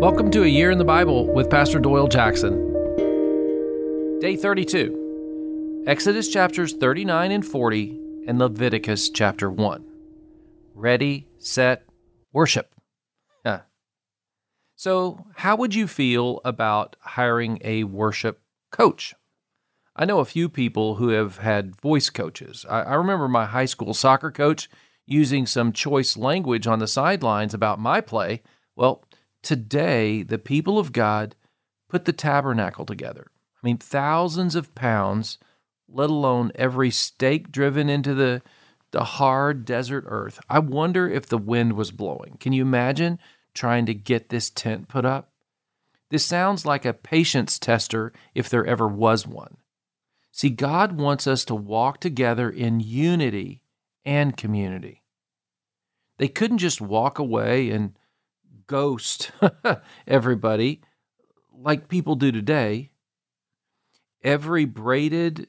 Welcome to A Year in the Bible with Pastor Doyle Jackson. Day 32, Exodus chapters 39 and 40, and Leviticus chapter 1. Ready, set, worship. Yeah. So, how would you feel about hiring a worship coach? I know a few people who have had voice coaches. I, I remember my high school soccer coach using some choice language on the sidelines about my play. Well, today the people of God put the tabernacle together. I mean, thousands of pounds, let alone every stake driven into the the hard desert earth. I wonder if the wind was blowing. Can you imagine trying to get this tent put up? This sounds like a patience tester if there ever was one. See, God wants us to walk together in unity and community. They couldn't just walk away and ghost everybody like people do today. Every braided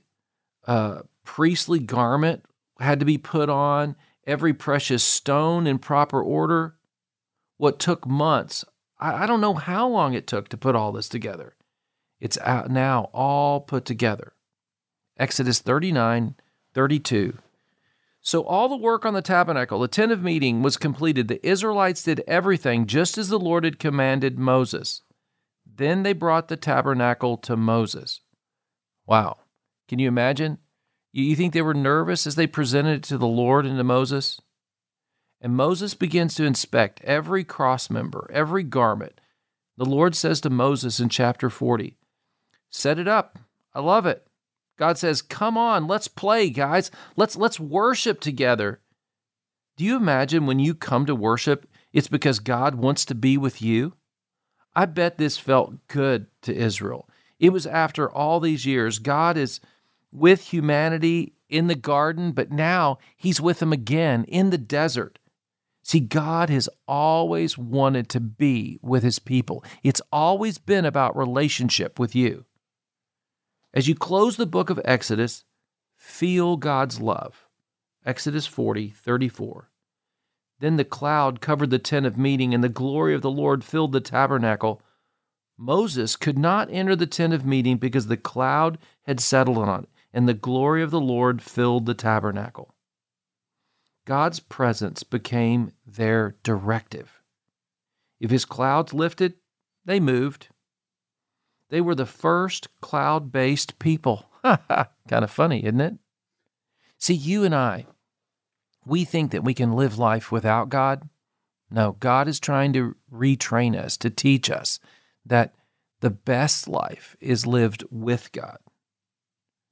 uh, priestly garment had to be put on, every precious stone in proper order. What took months, I, I don't know how long it took to put all this together. It's out now, all put together. Exodus 39 32 so all the work on the tabernacle, the tent of meeting, was completed. The Israelites did everything just as the Lord had commanded Moses. Then they brought the tabernacle to Moses. Wow. Can you imagine? You think they were nervous as they presented it to the Lord and to Moses? And Moses begins to inspect every cross member, every garment. The Lord says to Moses in chapter 40, Set it up. I love it. God says, "Come on, let's play, guys. Let's let's worship together." Do you imagine when you come to worship, it's because God wants to be with you? I bet this felt good to Israel. It was after all these years, God is with humanity in the garden, but now he's with them again in the desert. See, God has always wanted to be with his people. It's always been about relationship with you. As you close the book of Exodus, feel God's love. Exodus 40, 34. Then the cloud covered the tent of meeting, and the glory of the Lord filled the tabernacle. Moses could not enter the tent of meeting because the cloud had settled on it, and the glory of the Lord filled the tabernacle. God's presence became their directive. If his clouds lifted, they moved. They were the first cloud based people. kind of funny, isn't it? See, you and I, we think that we can live life without God. No, God is trying to retrain us, to teach us that the best life is lived with God.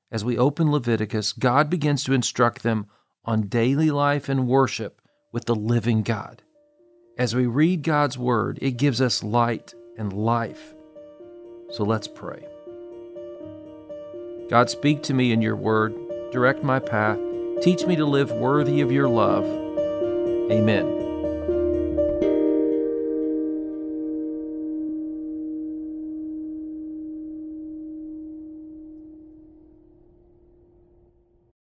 As we open Leviticus, God begins to instruct them on daily life and worship with the living God. As we read God's word, it gives us light and life. So let's pray. God, speak to me in your word, direct my path, teach me to live worthy of your love. Amen.